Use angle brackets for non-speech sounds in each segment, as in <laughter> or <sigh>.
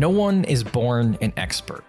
No one is born an expert.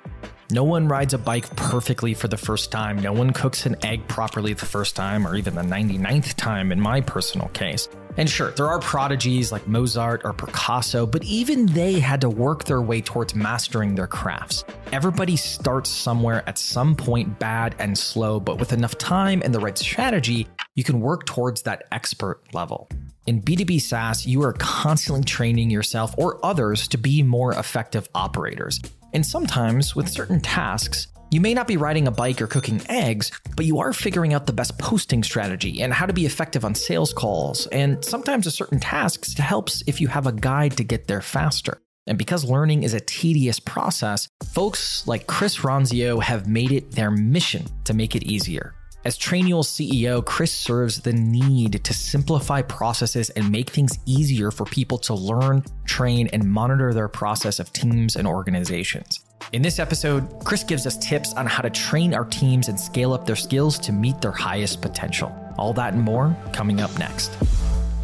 No one rides a bike perfectly for the first time. No one cooks an egg properly the first time, or even the 99th time in my personal case. And sure, there are prodigies like Mozart or Picasso, but even they had to work their way towards mastering their crafts. Everybody starts somewhere at some point bad and slow, but with enough time and the right strategy, you can work towards that expert level. In B2B SaaS, you are constantly training yourself or others to be more effective operators. And sometimes, with certain tasks, you may not be riding a bike or cooking eggs, but you are figuring out the best posting strategy and how to be effective on sales calls, and sometimes a certain tasks helps if you have a guide to get there faster. And because learning is a tedious process, folks like Chris Ronzio have made it their mission to make it easier. As Trainual CEO, Chris serves the need to simplify processes and make things easier for people to learn, train, and monitor their process of teams and organizations. In this episode, Chris gives us tips on how to train our teams and scale up their skills to meet their highest potential. All that and more coming up next.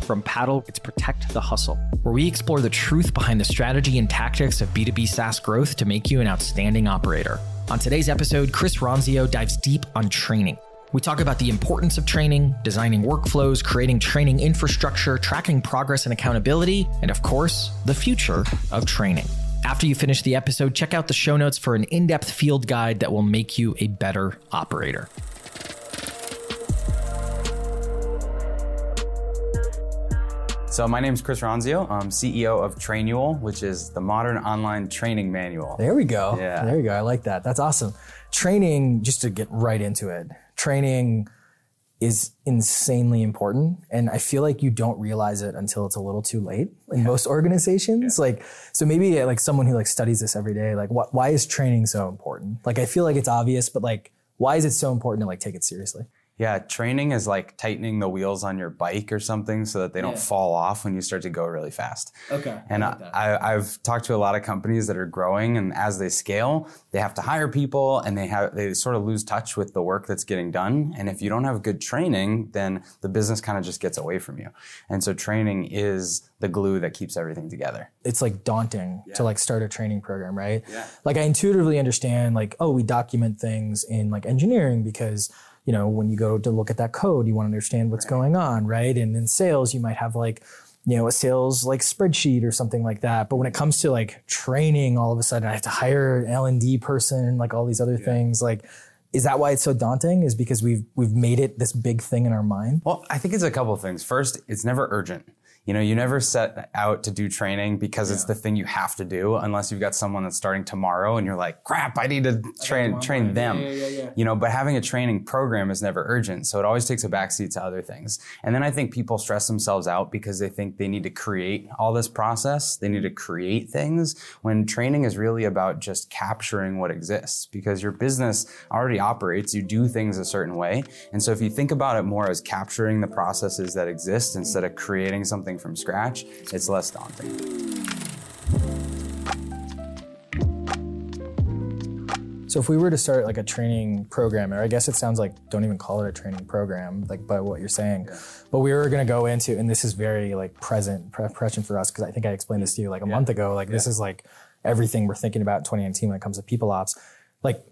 From Paddle, it's Protect the Hustle, where we explore the truth behind the strategy and tactics of B2B SaaS growth to make you an outstanding operator. On today's episode, Chris Ronzio dives deep on training we talk about the importance of training, designing workflows, creating training infrastructure, tracking progress and accountability, and of course, the future of training. After you finish the episode, check out the show notes for an in depth field guide that will make you a better operator. So my name is Chris Ronzio. I'm CEO of Trainual, which is the modern online training manual. There we go. Yeah. There we go. I like that. That's awesome. Training, just to get right into it, training is insanely important. And I feel like you don't realize it until it's a little too late in yeah. most organizations. Yeah. Like, so maybe like someone who like studies this every day, like what, why is training so important? Like, I feel like it's obvious, but like, why is it so important to like take it seriously? Yeah, training is like tightening the wheels on your bike or something so that they don't yeah. fall off when you start to go really fast. Okay. And I, like I, have talked to a lot of companies that are growing, and as they scale, they have to hire people, and they have they sort of lose touch with the work that's getting done. And if you don't have good training, then the business kind of just gets away from you. And so training is the glue that keeps everything together. It's like daunting yeah. to like start a training program, right? Yeah. Like I intuitively understand like, oh, we document things in like engineering because you know, when you go to look at that code, you want to understand what's right. going on, right? And in sales, you might have like, you know, a sales like spreadsheet or something like that. But when it comes to like training, all of a sudden I have to hire an L and D person, like all these other yeah. things, like is that why it's so daunting? Is because we've we've made it this big thing in our mind? Well, I think it's a couple of things. First, it's never urgent. You know, you never set out to do training because yeah. it's the thing you have to do unless you've got someone that's starting tomorrow and you're like, crap, I need to train train them. Yeah, yeah, you know, but having a training program is never urgent. So it always takes a backseat to other things. And then I think people stress themselves out because they think they need to create all this process. They need to create things when training is really about just capturing what exists because your business already operates. You do things a certain way. And so if you think about it more as capturing the processes that exist instead of creating something from scratch, it's less daunting. So if we were to start like a training program, or I guess it sounds like don't even call it a training program, like by what you're saying, yeah. but we were going to go into, and this is very like present present for us because I think I explained this to you like a yeah. month ago. Like yeah. this is like everything we're thinking about in 2019 when it comes to people ops. Like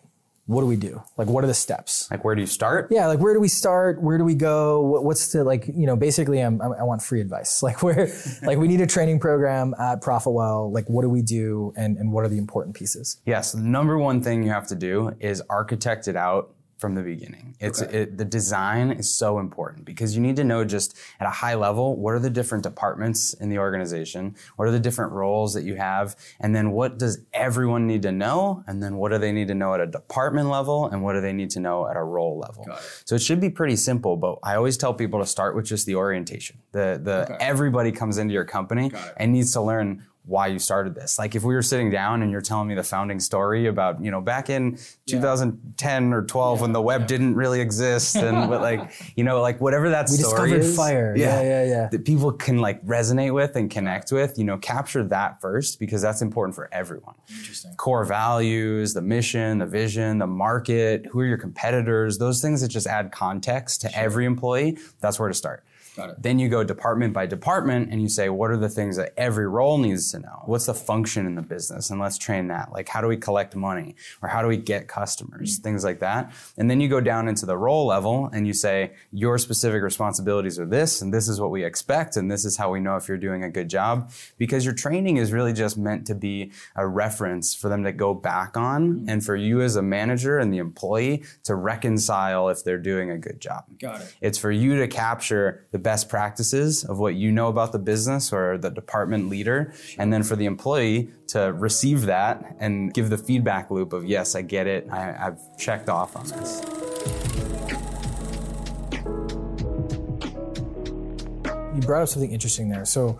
what do we do? Like, what are the steps? Like, where do you start? Yeah, like where do we start? Where do we go? What, what's the like? You know, basically, I'm, i want free advice. <laughs> Like, where, like, we need a training program at ProfitWell. Like, what do we do, and and what are the important pieces? Yes, the number one thing you have to do is architect it out from the beginning. It's okay. it, the design is so important because you need to know just at a high level what are the different departments in the organization, what are the different roles that you have, and then what does everyone need to know, and then what do they need to know at a department level, and what do they need to know at a role level. It. So it should be pretty simple, but I always tell people to start with just the orientation. The the okay. everybody comes into your company and needs to learn why you started this. Like if we were sitting down and you're telling me the founding story about, you know, back in 2010 or 12 yeah. when the web yeah. didn't really exist <laughs> and but like, you know, like whatever that we story discovered is, fire. Yeah, yeah, yeah. That people can like resonate with and connect with, you know, capture that first because that's important for everyone. Interesting. Core values, the mission, the vision, the market, who are your competitors, those things that just add context to sure. every employee, that's where to start. Got it. Then you go department by department and you say, what are the things that every role needs to know? What's the function in the business? And let's train that. Like, how do we collect money? Or how do we get customers? Mm-hmm. Things like that. And then you go down into the role level and you say, your specific responsibilities are this, and this is what we expect, and this is how we know if you're doing a good job. Because your training is really just meant to be a reference for them to go back on mm-hmm. and for you as a manager and the employee to reconcile if they're doing a good job. Got it. It's for you to capture the best practices of what you know about the business or the department leader, and then for the employee to receive that and give the feedback loop of, yes, I get it, I, have checked off on this. You brought up something interesting there. So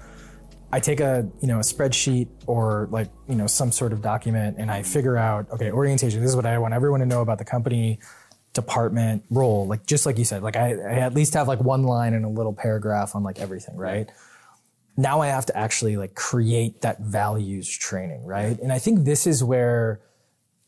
I take a you know a spreadsheet or like you know some sort of document and I figure out okay orientation. This is what I want everyone to know about the company department role. Like just like you said like I, I, at least have like one line and a little paragraph on like everything right? Now i have to actually like create that values training right? And i think this is where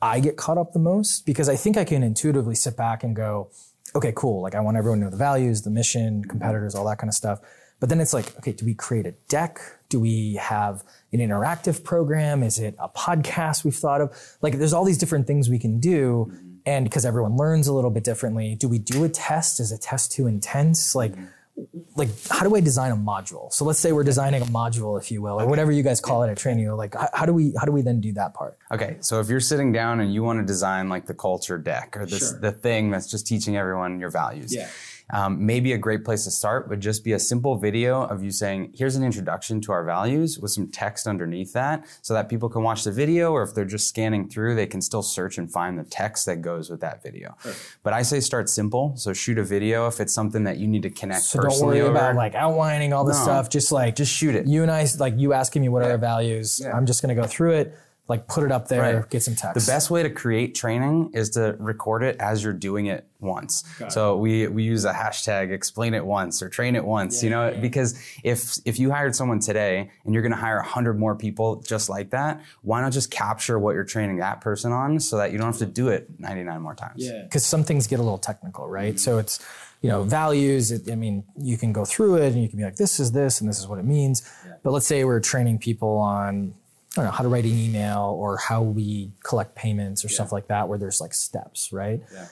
i get caught up the most because i think i can intuitively sit back and go okay cool. Like i want everyone to know the values the mission mm-hmm. competitors all that kind of stuff. But then it's like okay do we create a deck? Do we have an interactive program? Is it a podcast we've thought of? Like there's all these different things we can do mm-hmm. And because everyone learns a little bit differently do we do a test? Is a test too intense? Like mm-hmm. like how do i design a module? So let's say we're designing a module if you will or okay. whatever you guys call it at training like how, how, do we how do we then do that part? Okay so if you're sitting down and you want to design like the culture deck or this sure. the thing that's just teaching everyone your values yeah um, maybe a great place to start would just be a simple video of you saying, here's an introduction to our values with some text underneath that so that people can watch the video or if they're just scanning through, they can still search and find the text that goes with that video. Perfect. But I say start simple. So shoot a video if it's something that you need to connect so personally. don't worry over. about like outlining all this no. stuff. Just like, just shoot it. You and I, like you asking me what yeah. are our values. Yeah. I'm just going to go through it like put it up there, right. get some text. The best way to create training is to record it as you're doing it once. Got so it. we we use a hashtag explain it once or train it once, yeah, you know, yeah. because if if you hired someone today and you're going to hire 100 more people just like that, why not just capture what you're training that person on so that you don't have to do it 99 more times. Yeah. Cuz some things get a little technical, right? Mm-hmm. So it's you know, values, it, I mean, you can go through it and you can be like this is this and this is what it means. Yeah. But let's say we're training people on I don't know how to write an email or how we collect payments or yeah. stuff like that, where there's like steps, right? Yeah.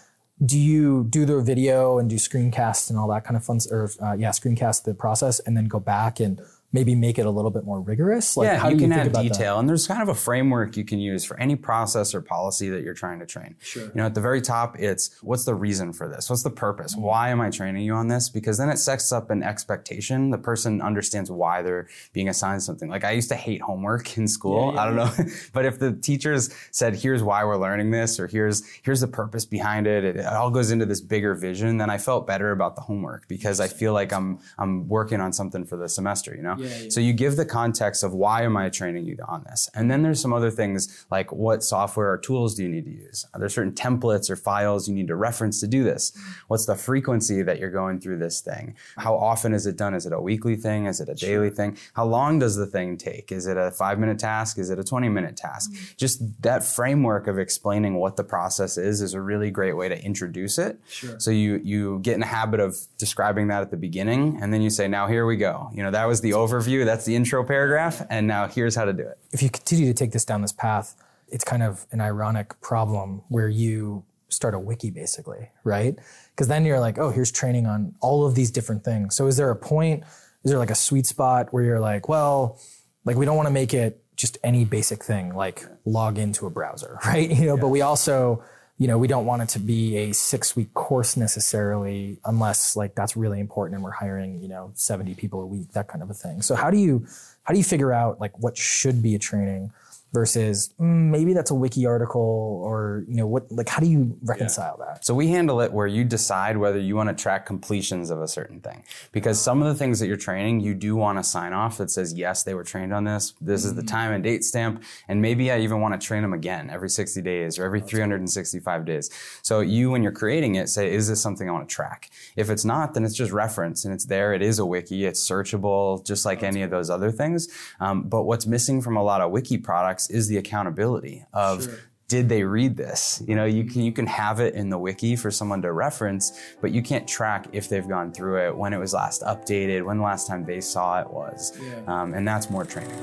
Do you do the video and do screencasts and all that kind of fun, or uh, yeah, screencast the process and then go back and maybe make it a little bit more rigorous? Like, yeah, you, you can add detail, that? and there's kind of a framework you can use for any process or policy that you're trying to train. Sure. You know, at the very top, it's what's the reason for this? What's the purpose? Mm-hmm. Why am I training you on this? Because then it sets up an expectation. The person understands why they're being assigned something. Like I used to hate homework in school. Yeah, yeah, I don't know, <laughs> but if the teachers said, "Here's why we're learning this," or "Here's here's the purpose behind it," it, it all goes into this bigger vision. Then I felt better about the homework because I feel like I'm I'm working on something for the semester. You know, so you give the context of why am I training you on this? And then there's some other things like what software or tools do you need to use? Are there certain templates or files you need to reference to do this? What's the frequency that you're going through this thing? How often is it done? Is it a weekly thing? Is it a daily thing? How long does the thing take? Is it a five minute task? Is it a 20 minute task? Mm-hmm. Just that framework of explaining what the process is is a really great way to introduce it. Sure. So you, you get in the habit of describing that at the beginning and then you say, now here we go. You know, that was the overview. That's the intro paragraph, and now here's how to do it. If you continue to take this down this path, it's kind of an ironic problem where you start a wiki basically, right? Because then you're like, oh, here's training on all of these different things. So is there a point, is there like a sweet spot where you're like, well, like we don't want to make it just any basic thing like log into a browser, <laughs> right? You know, yeah. but we also you know, we don't want it to be a six week course necessarily unless like that's really important and we're hiring, you know, 70 people a week, that kind of a thing. So how do you, how do you figure out like what should be a training versus mm, maybe that's a wiki article or you know what like how do you reconcile yeah. that? So we handle it where you decide whether you want to track completions of a certain thing. Because some of the things that you're training you do want to sign off that says yes they were trained on this. This mm-hmm. is the mm-hmm. time and date stamp. And maybe i even want to train them again every 60 days or every 365 days. So you when you're creating it say is this something i want to track? If it's not then it's just reference and it's there. It is a wiki. It's searchable just like any of those other things. Um, but what's missing from a lot of wiki products is the accountability of sure. did they read this? You know, you can you can have it in the wiki for someone to reference, but you can't track if they've gone through it, when it was last updated, when the last time they saw it was, yeah. um, and that's more training.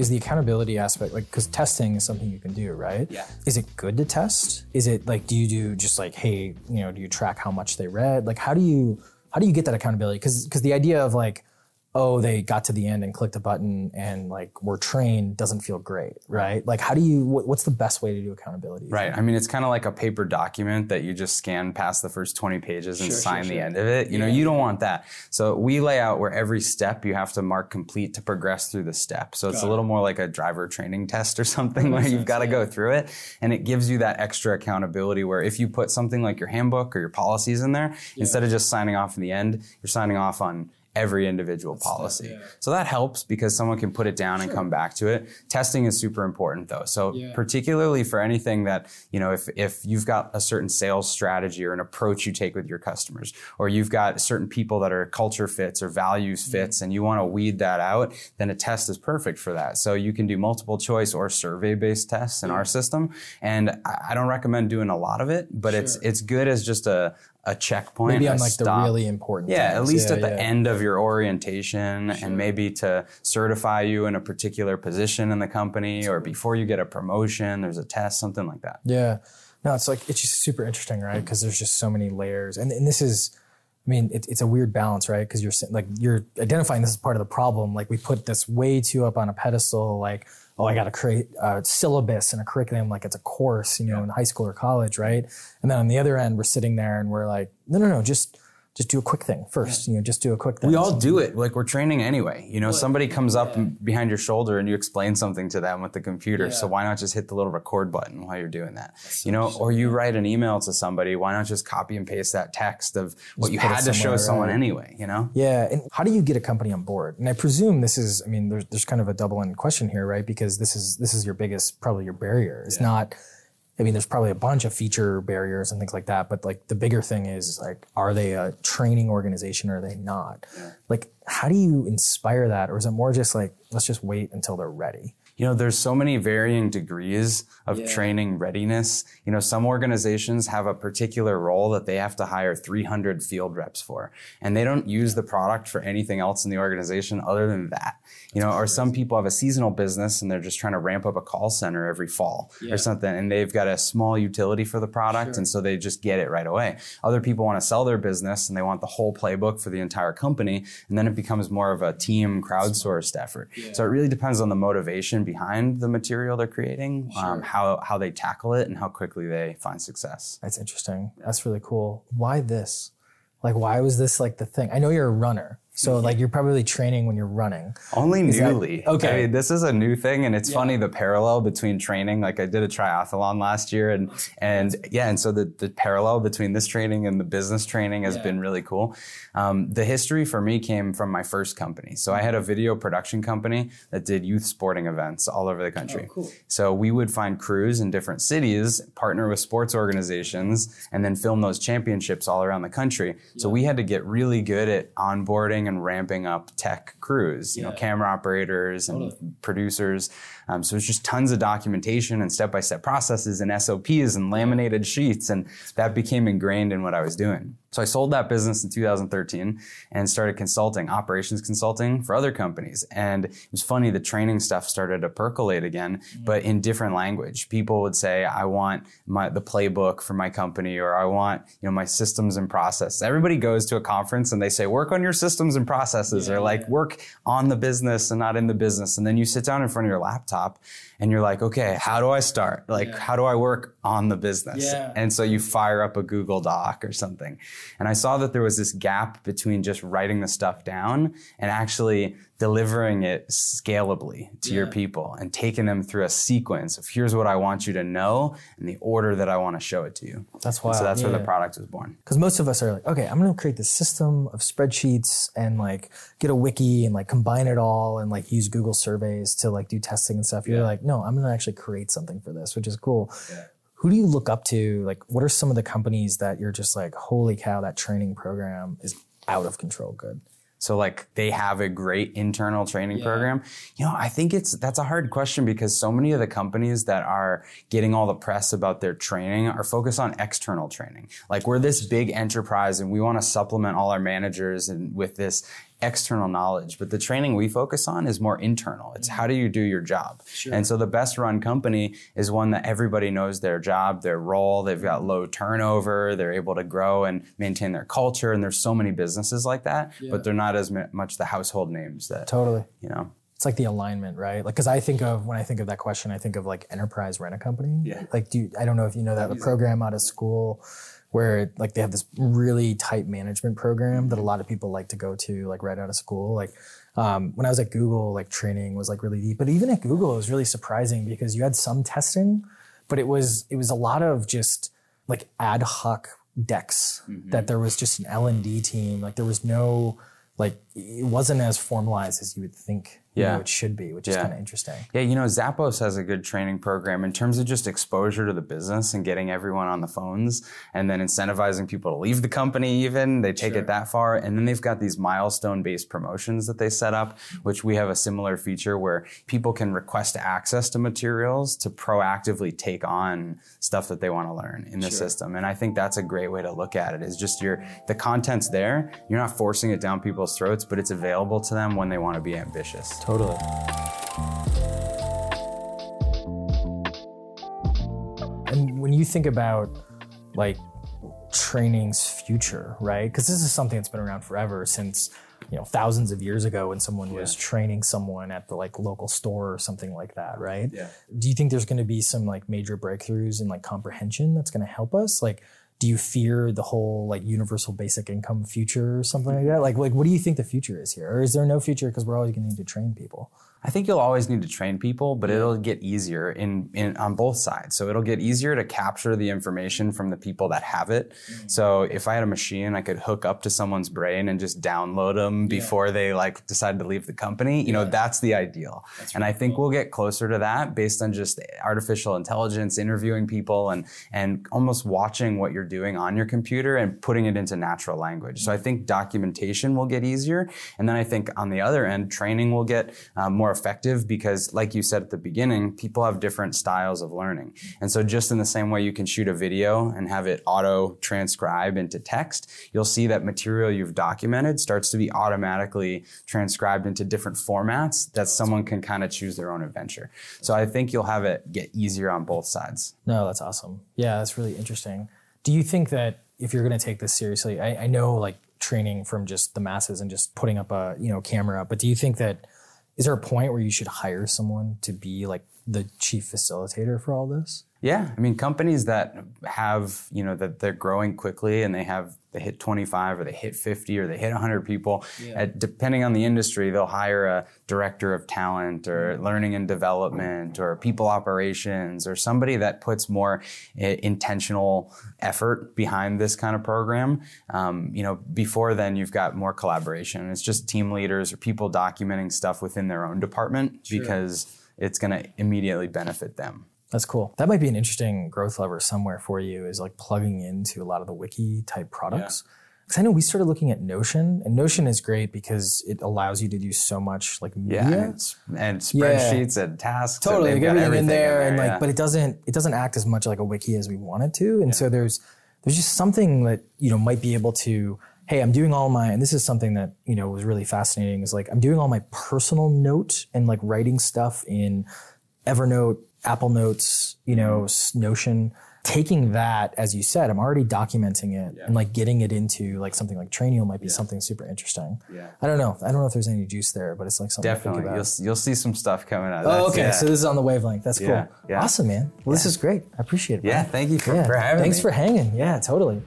is the accountability aspect like because testing is something you can do right? Yeah. Is it good to test? Is it like do you do just like hey you know do you track how much they read? Like how do you how do you get that accountability? Because because the idea of like oh, they got to the end and clicked a button and like were trained doesn't feel great, right? Like, how do you, what's the best way to do accountability? Right. I mean, it's kind of like a paper document that you just scan past the first 20 pages and sure, sign sure, the sure. end of it. You yeah. know, you don't want that. So we lay out where every step you have to mark complete to progress through the step. So it's got a little it. more like a driver training test or <laughs> something where you've got to yeah. go through it. And it gives you that extra accountability where if you put something like your handbook or your policies in there, yeah. instead of just signing off in the end, you're signing off on every individual That's policy. yeah. So that helps because someone can put it down sure. and come back to it. Testing is super important though. So yeah. particularly for anything that, you know, if if you've got a certain sales strategy or an approach you take with your customers or you've got certain people that are culture fits or values fits mm-hmm. and you want to weed that out, then a test is perfect for that. So you can do multiple choice or survey based tests in yeah. our system and I don't recommend doing a lot of it, but sure. it's it's good as just a a checkpoint. Maybe on like stop. the really important. Yeah, things. at least yeah, at the yeah. end of your orientation, sure. and maybe to certify you in a particular position in the company, or before you get a promotion, there's a test, something like that. Yeah, no, it's like it's just super interesting, right? Because there's just so many layers, and and this is. I mean, it, it's a weird balance, right? Because you're like you're identifying this as part of the problem. Like we put this way too up on a pedestal. Like oh, I got to create a syllabus and a curriculum like it's a course, you know, yeah. in high school or college, right? And then on the other end, we're sitting there and we're like, no, no, no, just just do a quick thing first. Yeah. You know, just do a quick thing. We all do it. Like we're training anyway. You know, well, somebody comes up yeah. behind your shoulder and you explain something to them with the computer. Yeah. So why not just hit the little record button while you're doing that? So you know, or you write an email to somebody. Why not just copy and paste that text of what just you had to show someone right. anyway? You know? Yeah. And how do you get a company on board? And I presume this is. I mean, there's there's kind of a double end question here, right? Because this is this is your biggest, probably your barrier. It's not I mean, there's probably a bunch of feature barriers and things like that, but like the bigger thing is like, are they a training organization or are they not? Yeah. Like, how do you inspire that? Or is it more just like, let's just wait until they're ready? You know, there's so many varying degrees of yeah. training readiness. You know, some organizations have a particular role that they have to hire 300 field reps for, and they don't use the product for anything else in the organization other than that. You know, or some people have a seasonal business and they're just trying to ramp up a call center every fall yeah. or something, and they've got a small utility for the product, sure. and so they just get it right away. Other people want to sell their business and they want the whole playbook for the entire company, and then it becomes more of a team crowdsourced effort. Yeah. So it really depends on the motivation behind the material they're creating, um, sure. um, how, how they tackle it, and how quickly they find success. That's interesting. That's really cool. Why this? Like, why was this like the thing? I know you're a runner. So like you're probably training when you're running. Only is newly. That, okay. I mean, this is a new thing and it's yeah. funny the parallel between training. Like I did a triathlon last year and and yeah, and so the, the parallel between this training and the business training has yeah. been really cool. Um, the history for me came from my first company. So I had a video production company that did youth sporting events all over the country. Oh, cool. So we would find crews in different cities, partner with sports organizations, and then film those championships all around the country. Yeah. So we had to get really good at onboarding and ramping up tech crews, you yeah. know, camera operators and totally. producers. Um, so it's just tons of documentation and step by step processes and SOPs and laminated sheets. And that became ingrained in what I was doing. So I sold that business in 2013 and started consulting, operations consulting for other companies. And it was funny, the training stuff started to percolate again, mm-hmm. but in different language. People would say, I want my, the playbook for my company, or I want, you know, my systems and processes. Everybody goes to a conference and they say, work on your systems and processes, yeah, or like yeah. work on the business and not in the business. And then you sit down in front of your laptop and you're like, okay, how do I start? Like, yeah. how do I work on the business? Yeah. And so you fire up a Google Doc or something. And I saw that there was this gap between just writing the stuff down and actually delivering it scalably to yeah. your people and taking them through a sequence of here's what I want you to know and the order that I want to show it to you. That's why. So that's yeah. where the product was born. Because most of us are like, okay, I'm going to create this system of spreadsheets and like get a wiki and like combine it all and like use Google surveys to like do testing and stuff. You're like, no, I'm going to actually create something for this, which is cool. Who do you look up to? Like, what are some of the companies that you're just like, holy cow, that training program is out of control good? So like they have a great internal training yeah. program. You know, I think it's that's a hard question because so many of the companies that are getting all the press about their training are focused on external training. Like we're this big enterprise and we want to supplement all our managers and with this external knowledge, but the training we focus on is more internal. It's how do you do your job? Sure. And so the best run company is one that everybody knows their job, their role, they've got low turnover, they're able to grow and maintain their culture. And there's so many businesses like that, yeah. but they're not as much the household names that, totally, you know. It's like the alignment, right? Like, because I think of when I think of that question, I think of like enterprise rent a company. Yeah. Like, do you, I don't know if you know that the program out of school where like they have this really tight management program that a lot of people like to go to like right out of school. Like um, when i was at google like training was like really deep. But even at google it was really surprising because you had some testing but it was it was a lot of just like ad hoc decks mm-hmm. that there was just an l&d team. Like there was no like it wasn't as formalized as you would think yeah. Know, it should be, which yeah. is kind of interesting. Yeah, you know, Zappos has a good training program in terms of just exposure to the business and getting everyone on the phones and then incentivizing people to leave the company even. They take sure. it that far. And then they've got these milestone based promotions that they set up, which we have a similar feature where people can request access to materials to proactively take on stuff that they want to learn in the sure. system. And I think that's a great way to look at it is just your the content's there. You're not forcing it down people's throats, but it's available to them when they want to be ambitious. Totally. And when you think about like training's future, right? Because this is something that's been around forever since you know thousands of years ago when someone yeah. was training someone at the like local store or something like that, right? Yeah. Do you think there's going to be some like major breakthroughs in like comprehension that's going to help us? Like do you fear the whole like universal basic income future or something like that? Like, like what do you think the future is here, or is there no future because we're always going to need to train people? I think you'll always need to train people, but it'll get easier in, in on both sides. So it'll get easier to capture the information from the people that have it. Mm-hmm. So if I had a machine, I could hook up to someone's brain and just download them yeah. before they like decide to leave the company. You yeah. know, that's the ideal. That's and I think cool. we'll get closer to that based on just artificial intelligence, interviewing people and and almost watching what you're doing on your computer and putting it into natural language. So I think documentation will get easier, and then I think on the other end, training will get uh, more more effective because, like you said at the beginning, people have different styles of learning. And so, just in the same way you can shoot a video and have it auto transcribe into text, you'll see that material you've documented starts to be automatically transcribed into different formats that someone can kind of choose their own adventure. So, I think you'll have it get easier on both sides. No, that's awesome. Yeah, that's really interesting. Do you think that if you're going to take this seriously, I, I know like training from just the masses and just putting up a you know camera, but do you think that is there a point where you should hire someone to be like the chief facilitator for all this? Yeah, I mean companies that have, you know, that they're growing quickly and they have they hit 25 or they hit 50 or they hit 100 people. Yeah. At, depending on the industry, they'll hire a director of talent or mm-hmm. learning and development or people operations or somebody that puts more I- intentional effort behind this kind of program. Um, you know, before then, you've got more collaboration. It's just team leaders or people documenting stuff within their own department sure. because it's going to immediately benefit them. That's cool. That might be an interesting growth lever somewhere for you is like plugging into a lot of the wiki type products. Because I know we started looking at Notion, and Notion is great because it allows you to do so much like media yeah, and, and spreadsheets yeah. and tasks. Totally, and everything, everything in there, in there and like, yeah. but it doesn't it doesn't act as much like a wiki as we want it to. And yeah. so there's there's just something that you know might be able to. Hey, I'm doing all my, and this is something that you know was really fascinating. Is like I'm doing all my personal note and like writing stuff in Evernote Apple Notes, you know. Notion, taking that, as you said, I'm already documenting it yeah. and like getting it into like something like Trainual might be yeah. something super interesting. Yeah. I don't know. I don't know if there's any juice there, but it's like something Definitely. You'll, you'll see some stuff coming out. Oh, okay. Yeah. So this is on the wavelength. That's cool. Yeah. Awesome, man. Well, this is great. I appreciate it. Yeah. Thank you for, for having Thanks me. for hanging. Yeah, totally.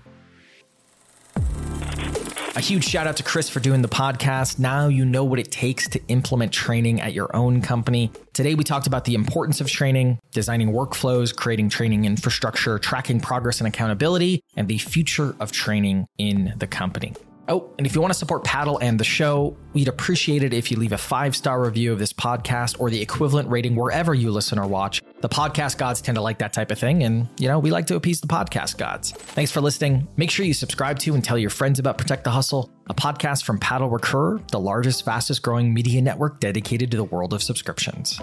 A huge shout out to Chris for doing the podcast. Now you know what it takes to implement training at your own company. Today, we talked about the importance of training, designing workflows, creating training infrastructure, tracking progress and accountability, and the future of training in the company. Oh, and if you want to support Paddle and the show, we'd appreciate it if you leave a five star review of this podcast or the equivalent rating wherever you listen or watch. The podcast gods tend to like that type of thing, and, you know, we like to appease the podcast gods. Thanks for listening. Make sure you subscribe to and tell your friends about Protect the Hustle, a podcast from Paddle Recur, the largest, fastest growing media network dedicated to the world of subscriptions.